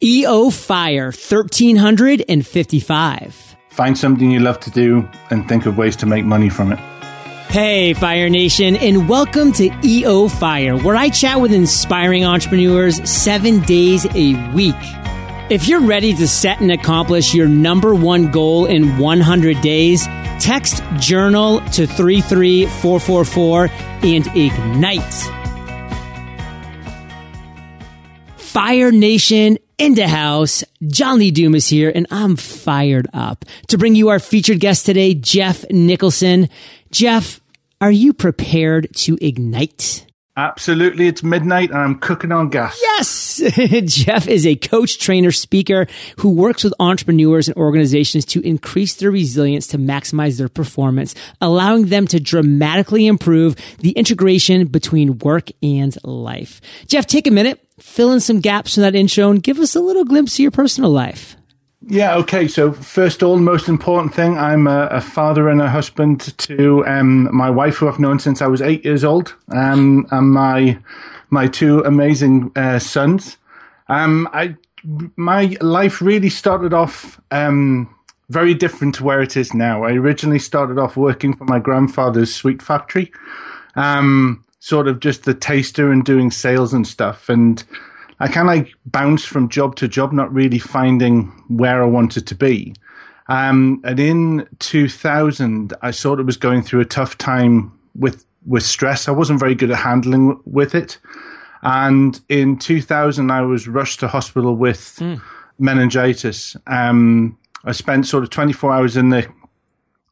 EO Fire 1355. Find something you love to do and think of ways to make money from it. Hey, Fire Nation, and welcome to EO Fire, where I chat with inspiring entrepreneurs seven days a week. If you're ready to set and accomplish your number one goal in 100 days, text journal to 33444 and ignite. Fire Nation in the house. John Lee is here, and I'm fired up to bring you our featured guest today, Geoff Nicholson. Geoff, are you prepared to ignite? Absolutely. It's midnight and I'm cooking on gas. Yes. Geoff is a coach, trainer, speaker who works with entrepreneurs and organizations to increase their resilience to maximize their performance, allowing them to dramatically improve the integration between work and life. Geoff, take a minute, fill in some gaps from that intro and give us a little glimpse of your personal life. Yeah, okay. So, first of all, most important thing, I'm a, a father and a husband to um, my wife, who I've known since I was eight years old, um, and my my two amazing uh, sons. Um, I my life really started off um, very different to where it is now. I originally started off working for my grandfather's sweet factory, um, sort of just the taster and doing sales and stuff, and I kind of like bounced from job to job, not really finding where I wanted to be. Um, and in 2000, I sort of was going through a tough time with with stress. I wasn't very good at handling with it. And in 2000, I was rushed to hospital with mm. meningitis. Um, I spent sort of 24 hours in the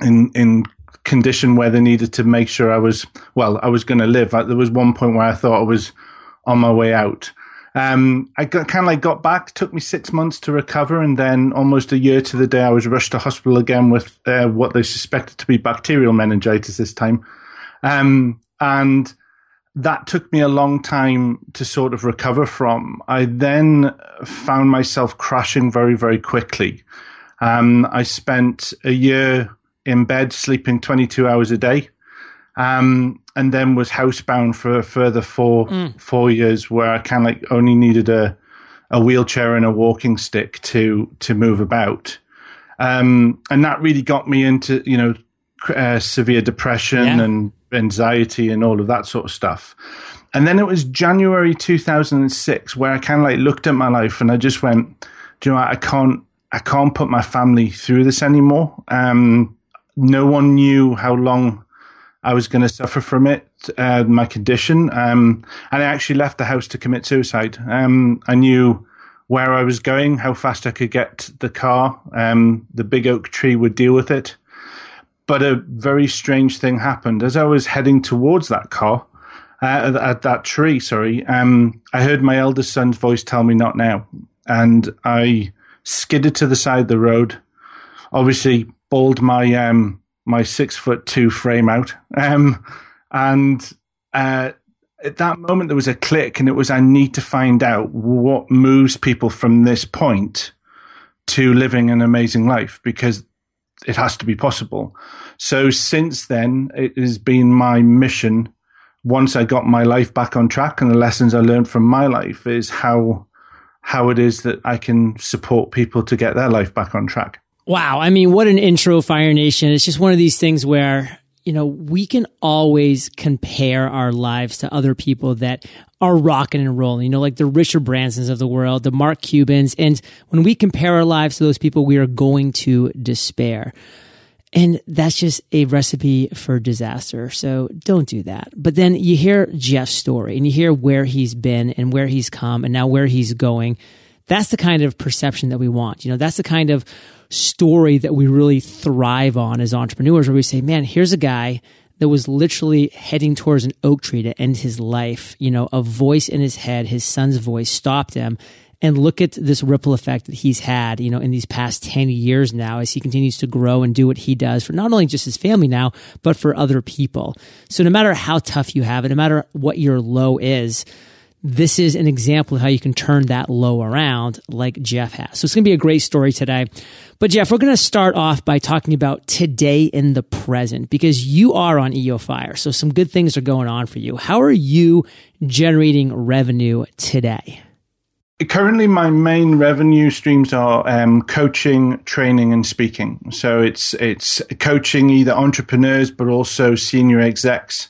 in in condition where they needed to make sure I was well. I was going to live. There was one point where I thought I was on my way out. Um, I got, kind of like got back. Took me six months to recover, and then almost a year to the day, I was rushed to hospital again with uh, what they suspected to be bacterial meningitis this time. Um, and that took me a long time to sort of recover from. I then found myself crashing very, very quickly. Um, I spent a year in bed sleeping 22 hours a day. Um, and then was housebound for a further four mm. four years, where I kind of like only needed a a wheelchair and a walking stick to to move about, um, and that really got me into you know uh, severe depression yeah. and anxiety and all of that sort of stuff. And then it was January 2006 where I kind of like looked at my life and I just went, do you know, what? I can't, I can't put my family through this anymore. Um, no one knew how long I was going to suffer from it, uh, my condition. Um, and I actually left the house to commit suicide. Um, I knew where I was going, how fast I could get the car. Um, the big oak tree would deal with it. But a very strange thing happened. As I was heading towards that car, uh, at that tree, sorry, um, I heard my eldest son's voice tell me not now. And I skidded to the side of the road, obviously bawled my, um, my six foot two frame out. Um, and uh, at that moment, there was a click, and it was I need to find out what moves people from this point to living an amazing life because it has to be possible. So since then, it has been my mission. Once I got my life back on track, and the lessons I learned from my life is how how it is that I can support people to get their life back on track. Wow. I mean, what an intro, Fire Nation. It's just one of these things where, you know, we can always compare our lives to other people that are rocking and rolling, you know, like the Richard Bransons of the world, the Mark Cubans. And when we compare our lives to those people, we are going to despair. And that's just a recipe for disaster. So don't do that. But then you hear Geoff's story and you hear where he's been and where he's come and now where he's going. That's the kind of perception that we want. You know, that's the kind of story that we really thrive on as entrepreneurs, where we say, man, here's a guy that was literally heading towards an oak tree to end his life. You know, a voice in his head, his son's voice stopped him. And look at this ripple effect that he's had, you know, in these past 10 years now as he continues to grow and do what he does for not only just his family now, but for other people. So no matter how tough you have it, no matter what your low is, this is an example of how you can turn that low around like Geoff has. So it's going to be a great story today. But Geoff, we're going to start off by talking about today in the present because you are on EO Fire. So some good things are going on for you. How are you generating revenue today? Currently, my main revenue streams are um, coaching, training, and speaking. So it's it's coaching either entrepreneurs but also senior execs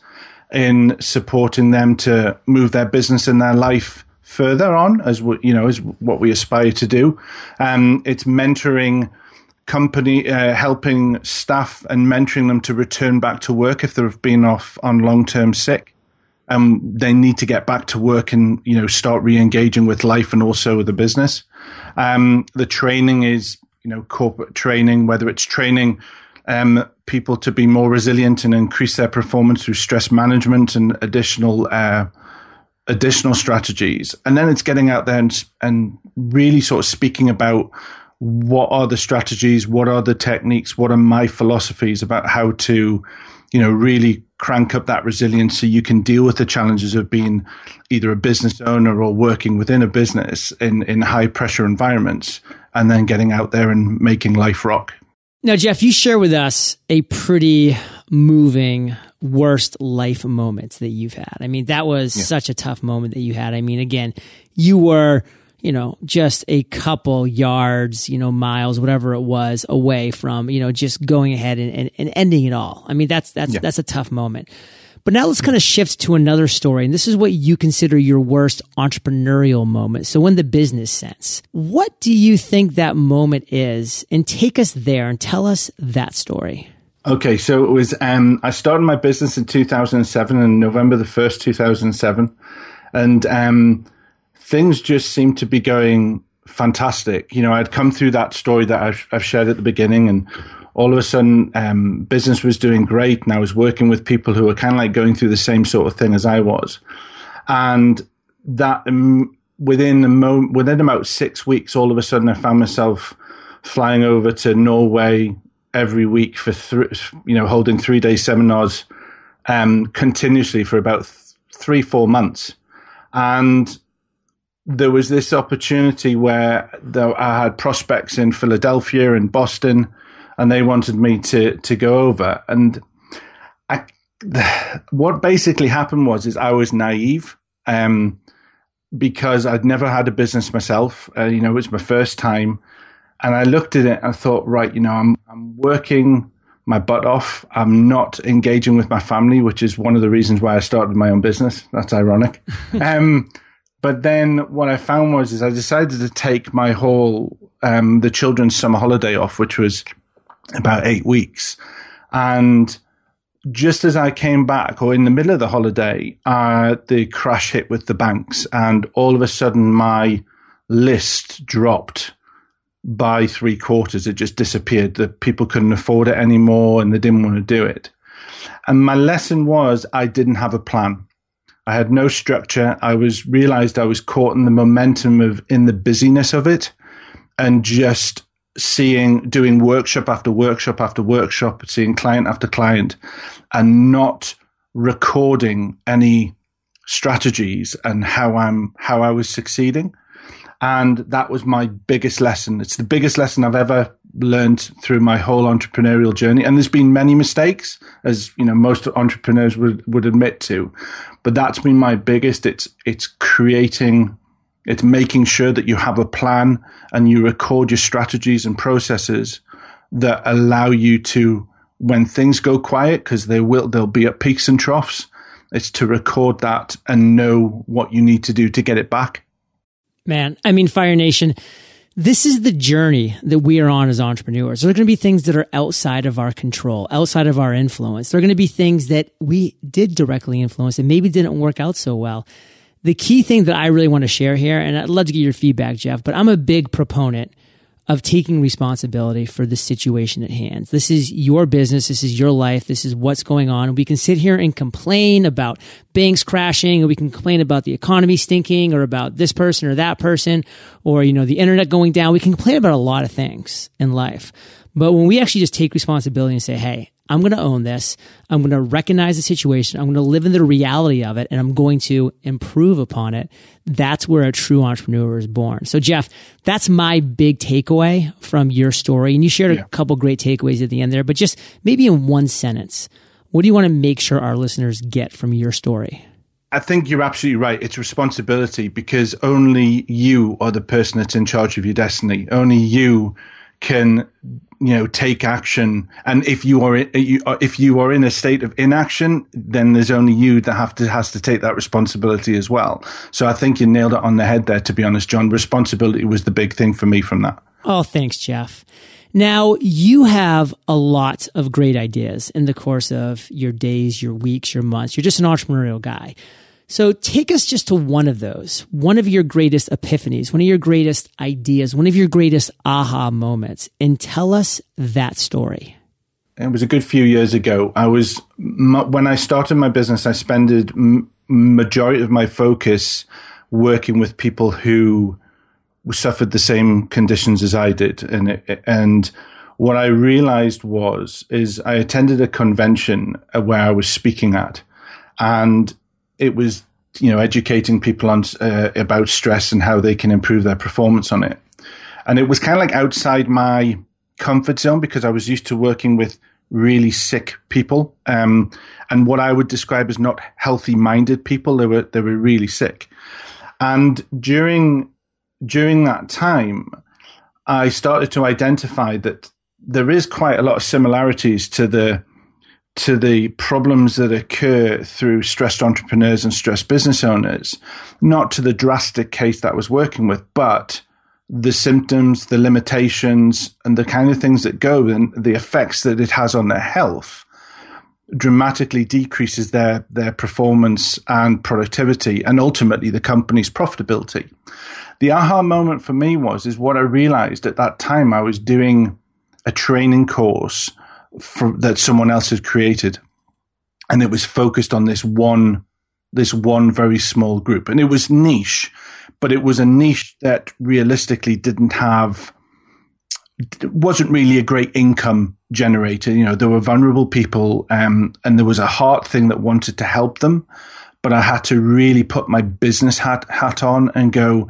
in supporting them to move their business and their life further on, as you know, as what we aspire to do. Um, it's mentoring company, uh, helping staff and mentoring them to return back to work if they've been off on long term sick um, they need to get back to work and you know start re-engaging with life and also the business. Um, the training is you know corporate training, whether it's training um, people to be more resilient and increase their performance through stress management and additional uh, additional strategies, and then it's getting out there and and really sort of speaking about what are the strategies, what are the techniques, what are my philosophies about how to you know, really crank up that resilience so you can deal with the challenges of being either a business owner or working within a business in, in high pressure environments and then getting out there and making life rock. Now, Geoff, you share with us a pretty moving worst life moments that you've had. I mean, that was yeah. such a tough moment that you had. I mean, again, you were you know, just a couple yards, you know, miles, whatever it was away from, you know, just going ahead and, and, and ending it all. I mean, that's, that's, yeah. that's a tough moment. But now let's kind of shift to another story. And this is what you consider your worst entrepreneurial moment. So in the business sense, what do you think that moment is? And take us there and tell us that story. Okay, so it was, um, I started my business in 2007 and November the 1st, 2007. And, um, things just seemed to be going fantastic. You know, I'd come through that story that I've, I've shared at the beginning, and all of a sudden, um, business was doing great, and I was working with people who were kind of like going through the same sort of thing as I was, and that um, within a mo- within about six weeks, all of a sudden, I found myself flying over to Norway every week for three, you know, holding three day seminars um, continuously for about th- three, four months, and there was this opportunity where I had prospects in Philadelphia and Boston, and they wanted me to to go over. And I, what basically happened was is I was naive um, because I'd never had a business myself. Uh, you know, it was my first time, and I looked at it and I thought, right, you know, I'm I'm working my butt off. I'm not engaging with my family, which is one of the reasons why I started my own business. That's ironic. um, but then what I found was is I decided to take my whole um, the children's summer holiday off, which was about eight weeks, and just as I came back, or in the middle of the holiday, uh, the crash hit with the banks, and all of a sudden my list dropped by three quarters. It just disappeared. The people couldn't afford it anymore, and they didn't want to do it. And my lesson was I didn't have a plan. I had no structure. I was realized I was caught in the momentum of in the busyness of it and just seeing doing workshop after workshop after workshop, seeing client after client and not recording any strategies and how I'm how I was succeeding. And that was my biggest lesson. It's the biggest lesson I've ever learned through my whole entrepreneurial journey. And there's been many mistakes, as you know, most entrepreneurs would, would admit to. But that's been my biggest. It's it's creating it's making sure that you have a plan and you record your strategies and processes that allow you to when things go quiet, because they will they'll be at peaks and troughs, it's to record that and know what you need to do to get it back. Man, I mean Fire Nation this is the journey that we are on as entrepreneurs. There are going to be things that are outside of our control, outside of our influence. There are going to be things that we did directly influence and maybe didn't work out so well. The key thing that I really want to share here, and I'd love to get your feedback, Geoff, but I'm a big proponent of taking responsibility for the situation at hand. This is your business. This is your life. This is what's going on. We can sit here and complain about banks crashing or we can complain about the economy stinking or about this person or that person or, you know, the internet going down. We can complain about a lot of things in life. But when we actually just take responsibility and say, Hey, I'm going to own this. I'm going to recognize the situation. I'm going to live in the reality of it and I'm going to improve upon it. That's where a true entrepreneur is born. So Geoff, that's my big takeaway from your story. And you shared a couple great takeaways at the end there, but just maybe in one sentence, what do you want to make sure our listeners get from your story? I think you're absolutely right. It's responsibility because only you are the person that's in charge of your destiny. Only you can you know take action. And if you are uh, if you are in a state of inaction then there's only you that have to has to take that responsibility as well. So i think you nailed it on the head there to be honest john. Responsibility was the big thing for me from that. Oh thanks geoff. Now you have a lot of great ideas in the course of your days your weeks your months. You're just an entrepreneurial guy so take us just to one of those, one of your greatest epiphanies, one of your greatest ideas, one of your greatest aha moments, and tell us that story. It was a good few years ago. I was, when I started my business, I spent majority of my focus working with people who suffered the same conditions as I did. And, it, and what I realized was, is I attended a convention uh, where I was speaking at and it was you know educating people on uh, about stress and how they can improve their performance on it. And it was kind of like outside my comfort zone because I was used to working with really sick people, um, and what I would describe as not healthy minded people. They were they were really sick, and during during that time, I started to identify that there is quite a lot of similarities to the to the problems that occur through stressed entrepreneurs and stressed business owners, not to the drastic case that I was working with, but the symptoms, the limitations, and the kind of things that go and the effects that it has on their health dramatically decreases their their performance and productivity and ultimately the company's profitability. The aha moment for me was is what I realized at that time I was doing a training course for, that someone else had created, and it was focused on this one this one very small group, and it was niche, but it was a niche that realistically didn't have wasn't really a great income generator. You know, there were vulnerable people, um, and there was a heart thing that wanted to help them, but I had to really put my business hat hat on and go.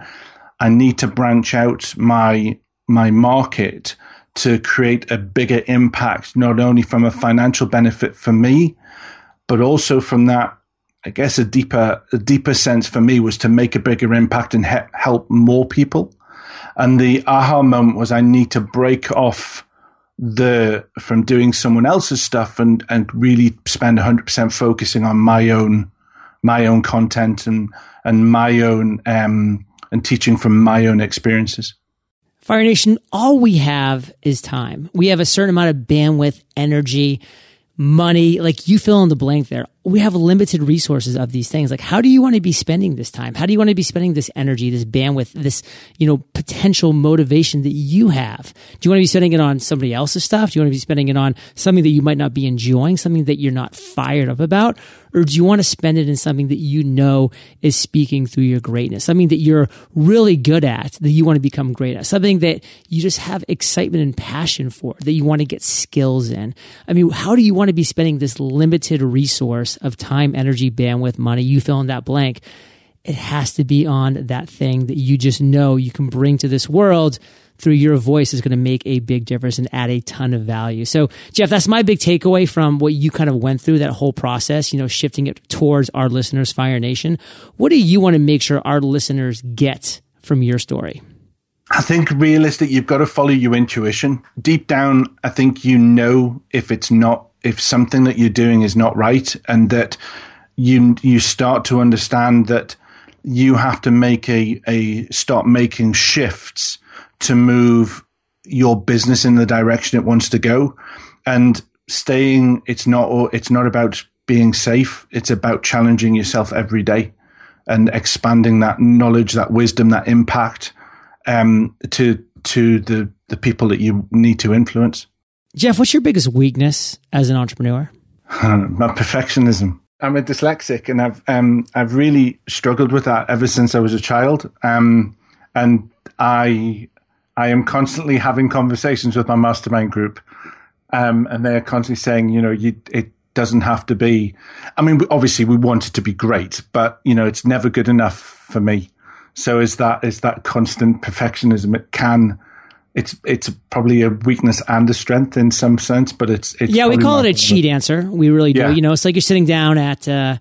I need to branch out my my market to create a bigger impact, not only from a financial benefit for me, but also from that, I guess a deeper, a deeper sense for me was to make a bigger impact and he- help more people. And the aha moment was I need to break off the from doing someone else's stuff and and really spend 100% focusing on my own my own content and and my own um and teaching from my own experiences. Fire Nation, all we have is time. We have a certain amount of bandwidth, energy, money, like you fill in the blank there we have limited resources of these things. Like, how do you want to be spending this time? How do you want to be spending this energy, this bandwidth, this, you know, potential motivation that you have? Do you want to be spending it on somebody else's stuff? Do you want to be spending it on something that you might not be enjoying, something that you're not fired up about? Or do you want to spend it in something that you know is speaking through your greatness, something that you're really good at, that you want to become great at, something that you just have excitement and passion for, that you want to get skills in? I mean, how do you want to be spending this limited resource of time, energy, bandwidth, money, you fill in that blank. It has to be on that thing that you just know you can bring to this world through your voice is going to make a big difference and add a ton of value. So, Geoff, that's my big takeaway from what you kind of went through that whole process, you know, shifting it towards our listeners, Fire Nation. What do you want to make sure our listeners get from your story? I think realistic, you've got to follow your intuition. Deep down, I think you know if it's not if something that you're doing is not right and that you you start to understand that you have to make a, a start making shifts to move your business in the direction it wants to go. And staying it's not it's not about being safe. It's about challenging yourself every day and expanding that knowledge that wisdom that impact um, to to the the people that you need to influence Geoff, what's your biggest weakness as an entrepreneur? My perfectionism. I'm a dyslexic, and I've um, I've really struggled with that ever since I was a child. Um, and I I am constantly having conversations with my mastermind group, um, and they're constantly saying, you know, you, it doesn't have to be. I mean, obviously, we want it to be great, but you know, it's never good enough for me. So is that is that constant perfectionism? It can it's it's probably a weakness and a strength in some sense, but it's, it's yeah. We call it a cheat answer. We really do. Yeah. You know, it's like you're sitting down at uh,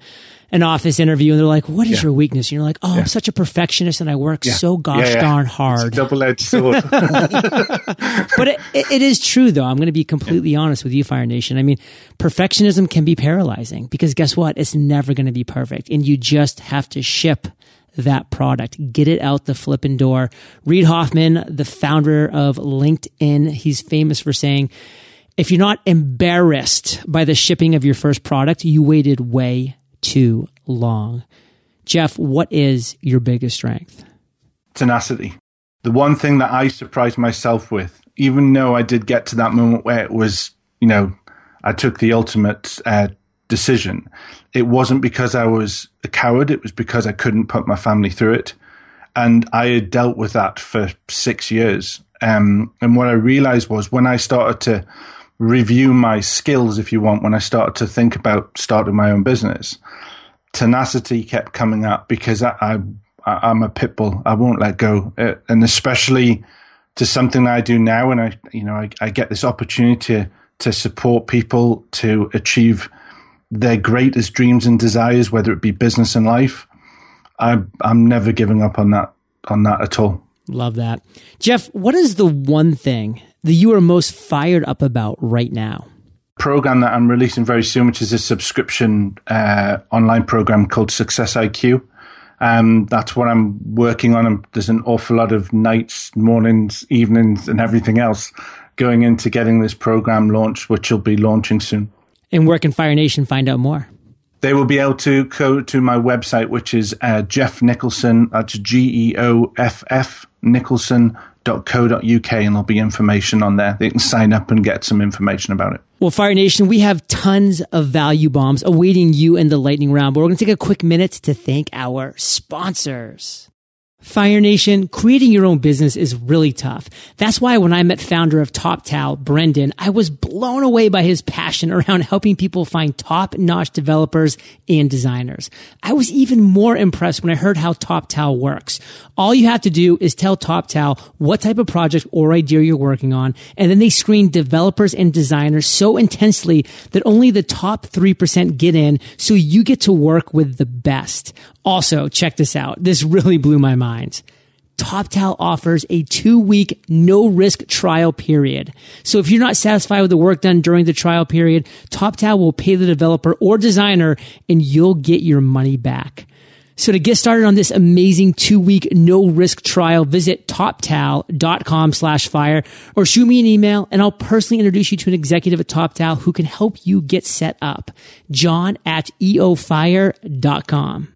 an office interview and they're like, "What is yeah. your weakness?" And you're like, "Oh, yeah. I'm such a perfectionist and I work so gosh darn hard." Double edged sword. but it, it, it is true, though. I'm going to be completely honest with you, Fire Nation. I mean, perfectionism can be paralyzing because guess what? It's never going to be perfect, and you just have to ship that product. Get it out the flipping door. Reid Hoffman, the founder of LinkedIn, he's famous for saying, if you're not embarrassed by the shipping of your first product, you waited way too long. Geoff, what is your biggest strength? Tenacity. The one thing that I surprised myself with, even though I did get to that moment where it was, you know, I took the ultimate uh, decision, it wasn't because I was a coward. It was because I couldn't put my family through it. And I had dealt with that for six years. Um, and what I realized was when I started to review my skills, if you want, when I started to think about starting my own business, tenacity kept coming up because I, I, I'm a pit bull. I won't let go. Uh, and especially to something that I do now. And I, you know, I, I get this opportunity to, to support people to achieve their greatest dreams and desires, whether it be business and life. I, I'm never giving up on that, on that at all. Love that. Geoff, what is the one thing that you are most fired up about right now? Program that I'm releasing very soon, which is a subscription uh, online program called Success IQ. Um, that's what I'm working on. There's an awful lot of nights, mornings, evenings, and everything else going into getting this program launched, which will be launching soon. And where can Fire Nation find out more? They will be able to go to my website, which is uh, Geoff Nicholson. That's G E O F F Nicholson .co.uk and there'll be information on there. They can sign up and get some information about it. Well, Fire Nation, we have tons of value bombs awaiting you in the lightning round, but we're going to take a quick minute to thank our sponsors. Fire Nation, creating your own business is really tough. That's why when I met founder of TopTal, Breanden, I was blown away by his passion around helping people find top notch developers and designers. I was even more impressed when I heard how TopTal works. All you have to do is tell TopTal what type of project or idea you're working on, and then they screen developers and designers so intensely that only the top 3% get in, so you get to work with the best. Also, check this out. This really blew my mind. TopTal offers a two week no risk trial period. So if you're not satisfied with the work done during the trial period, TopTal will pay the developer or designer and you'll get your money back. So to get started on this amazing two week no risk trial, visit toptal.com slash fire or shoot me an email and I'll personally introduce you to an executive at TopTal who can help you get set up. John at eofire.com.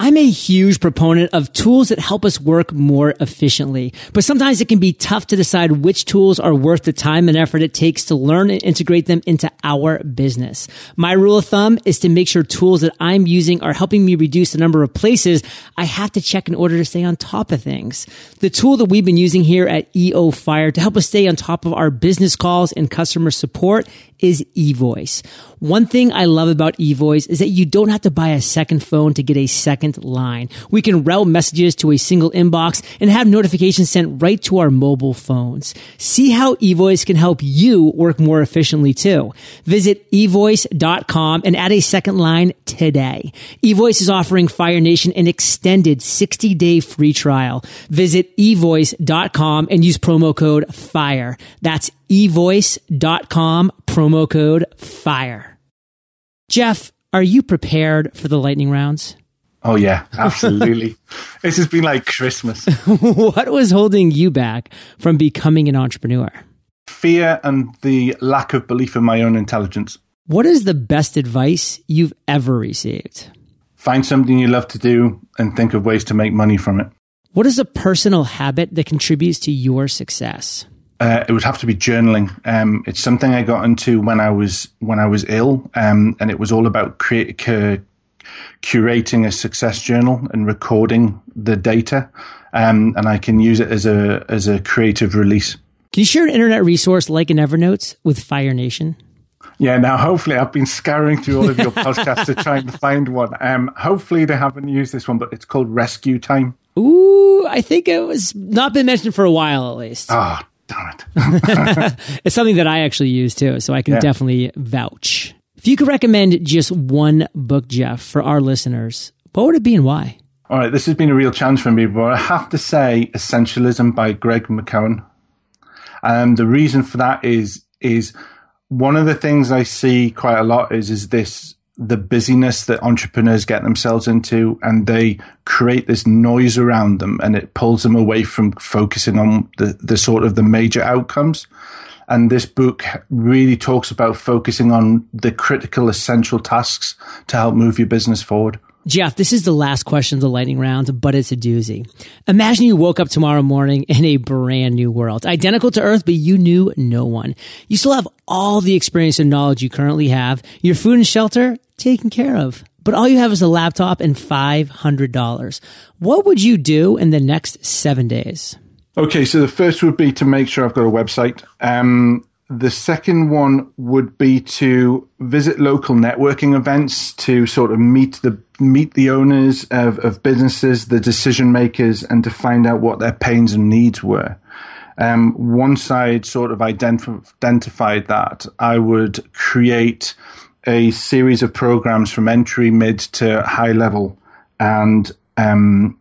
I'm a huge proponent of tools that help us work more efficiently, but sometimes it can be tough to decide which tools are worth the time and effort it takes to learn and integrate them into our business. My rule of thumb is to make sure tools that I'm using are helping me reduce the number of places I have to check in order to stay on top of things. The tool that we've been using here at EO Fire to help us stay on top of our business calls and customer support is eVoice. One thing I love about eVoice is that you don't have to buy a second phone to get a second line. We can route messages to a single inbox and have notifications sent right to our mobile phones. See how eVoice can help you work more efficiently too. Visit evoice.com and add a second line today. eVoice is offering Fire Nation an extended 60 day free trial. Visit evoice.com and use promo code FIRE. That's evoice.com promo code FIRE. Geoff, are you prepared for the lightning rounds? Oh, yeah, absolutely. this has been like Christmas. what was holding you back from becoming an entrepreneur? Fear and the lack of belief in my own intelligence. What is the best advice you've ever received? Find something you love to do and think of ways to make money from it. What is a personal habit that contributes to your success? Uh, it would have to be journaling. Um, it's something I got into when I was when I was ill, um, and it was all about create, cu- curating a success journal and recording the data, um, and I can use it as a as a creative release. Can you share an internet resource like an Evernote with Fire Nation? Yeah, now hopefully I've been scouring through all of your podcasts to try and find one. Um, hopefully they haven't used this one, but it's called Rescue Time. Ooh, I think it was not been mentioned for a while at least. Ah, oh, darn it. it's something that I actually use too, so I can yeah. definitely vouch. If you could recommend just one book, Geoff, for our listeners, what would it be and why? All right, this has been a real challenge for me, but I have to say Essentialism by Greg McKeown. And um, the reason for that is is one of the things I see quite a lot is is this the busyness that entrepreneurs get themselves into and they create this noise around them and it pulls them away from focusing on the, the sort of the major outcomes. And this book really talks about focusing on the critical essential tasks to help move your business forward. Geoff, this is the last question of the lightning round, but it's a doozy. Imagine you woke up tomorrow morning in a brand new world, identical to Earth, but you knew no one. You still have all the experience and knowledge you currently have, your food and shelter taken care of. But all you have is a laptop and $500. What would you do in the next seven days? Okay, so the first would be to make sure I've got a website. Um, the second one would be to visit local networking events to sort of meet the meet the owners of, of businesses, the decision makers, and to find out what their pains and needs were. Um, once I'd sort of identif- identified that, I would create a series of programs from entry, mid to high level, and um,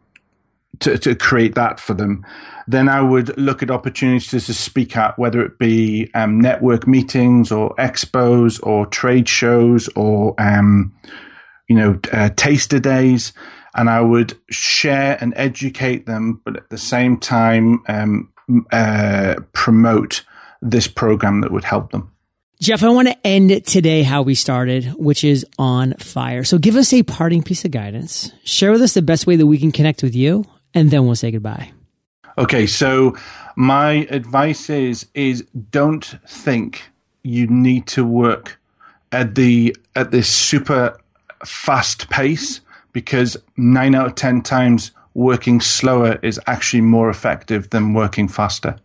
to, to create that for them then I would look at opportunities to speak at, whether it be um, network meetings or expos or trade shows or, um, you know, uh, taster days. And I would share and educate them, but at the same time, um, uh, promote this program that would help them. Geoff, I want to end today how we started, which is on fire. So give us a parting piece of guidance. Share with us the best way that we can connect with you, and then we'll say goodbye. Okay, so my advice is is don't think you need to work at the at this super fast pace because nine out of ten times working slower is actually more effective than working faster.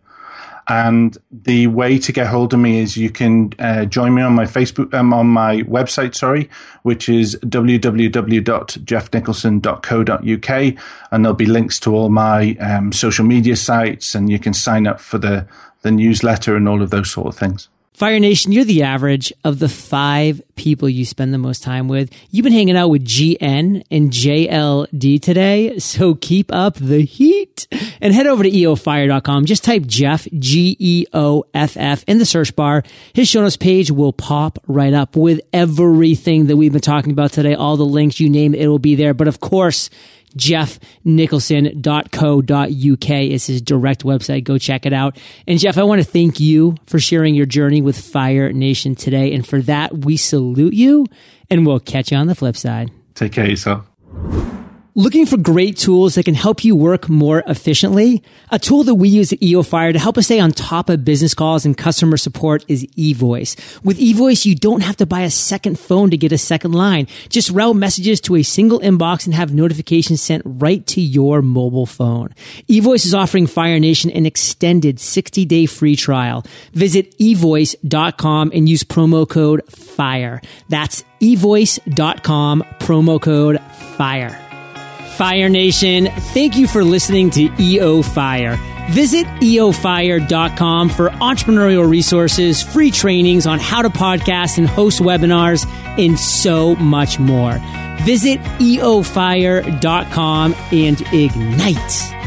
And the way to get hold of me is you can uh, join me on my Facebook, um, on my website, sorry, which is www.geoffnicholson.co.uk. And there'll be links to all my um, social media sites and you can sign up for the, the newsletter and all of those sort of things. Fire Nation, you're the average of the five people you spend the most time with. You've been hanging out with GN and JLD today, so keep up the heat and head over to eofire.com. Just type Geoff, G-E-O-F-F in the search bar. His show notes page will pop right up with everything that we've been talking about today. All the links, you name it, it will be there. But of course, geoffnicholson.co.uk is his direct website. Go check it out. And Geoff, I want to thank you for sharing your journey with Fire Nation today. And for that, we salute you and we'll catch you on the flip side. Take care yourself. Looking for great tools that can help you work more efficiently? A tool that we use at EOFire to help us stay on top of business calls and customer support is eVoice. With eVoice, you don't have to buy a second phone to get a second line. Just route messages to a single inbox and have notifications sent right to your mobile phone. eVoice is offering Fire Nation an extended 60 day free trial. Visit evoice.com and use promo code FIRE. That's evoice.com, promo code FIRE. Fire Nation, thank you for listening to EO Fire. Visit eofire.com for entrepreneurial resources, free trainings on how to podcast and host webinars, and so much more. Visit eofire.com and ignite.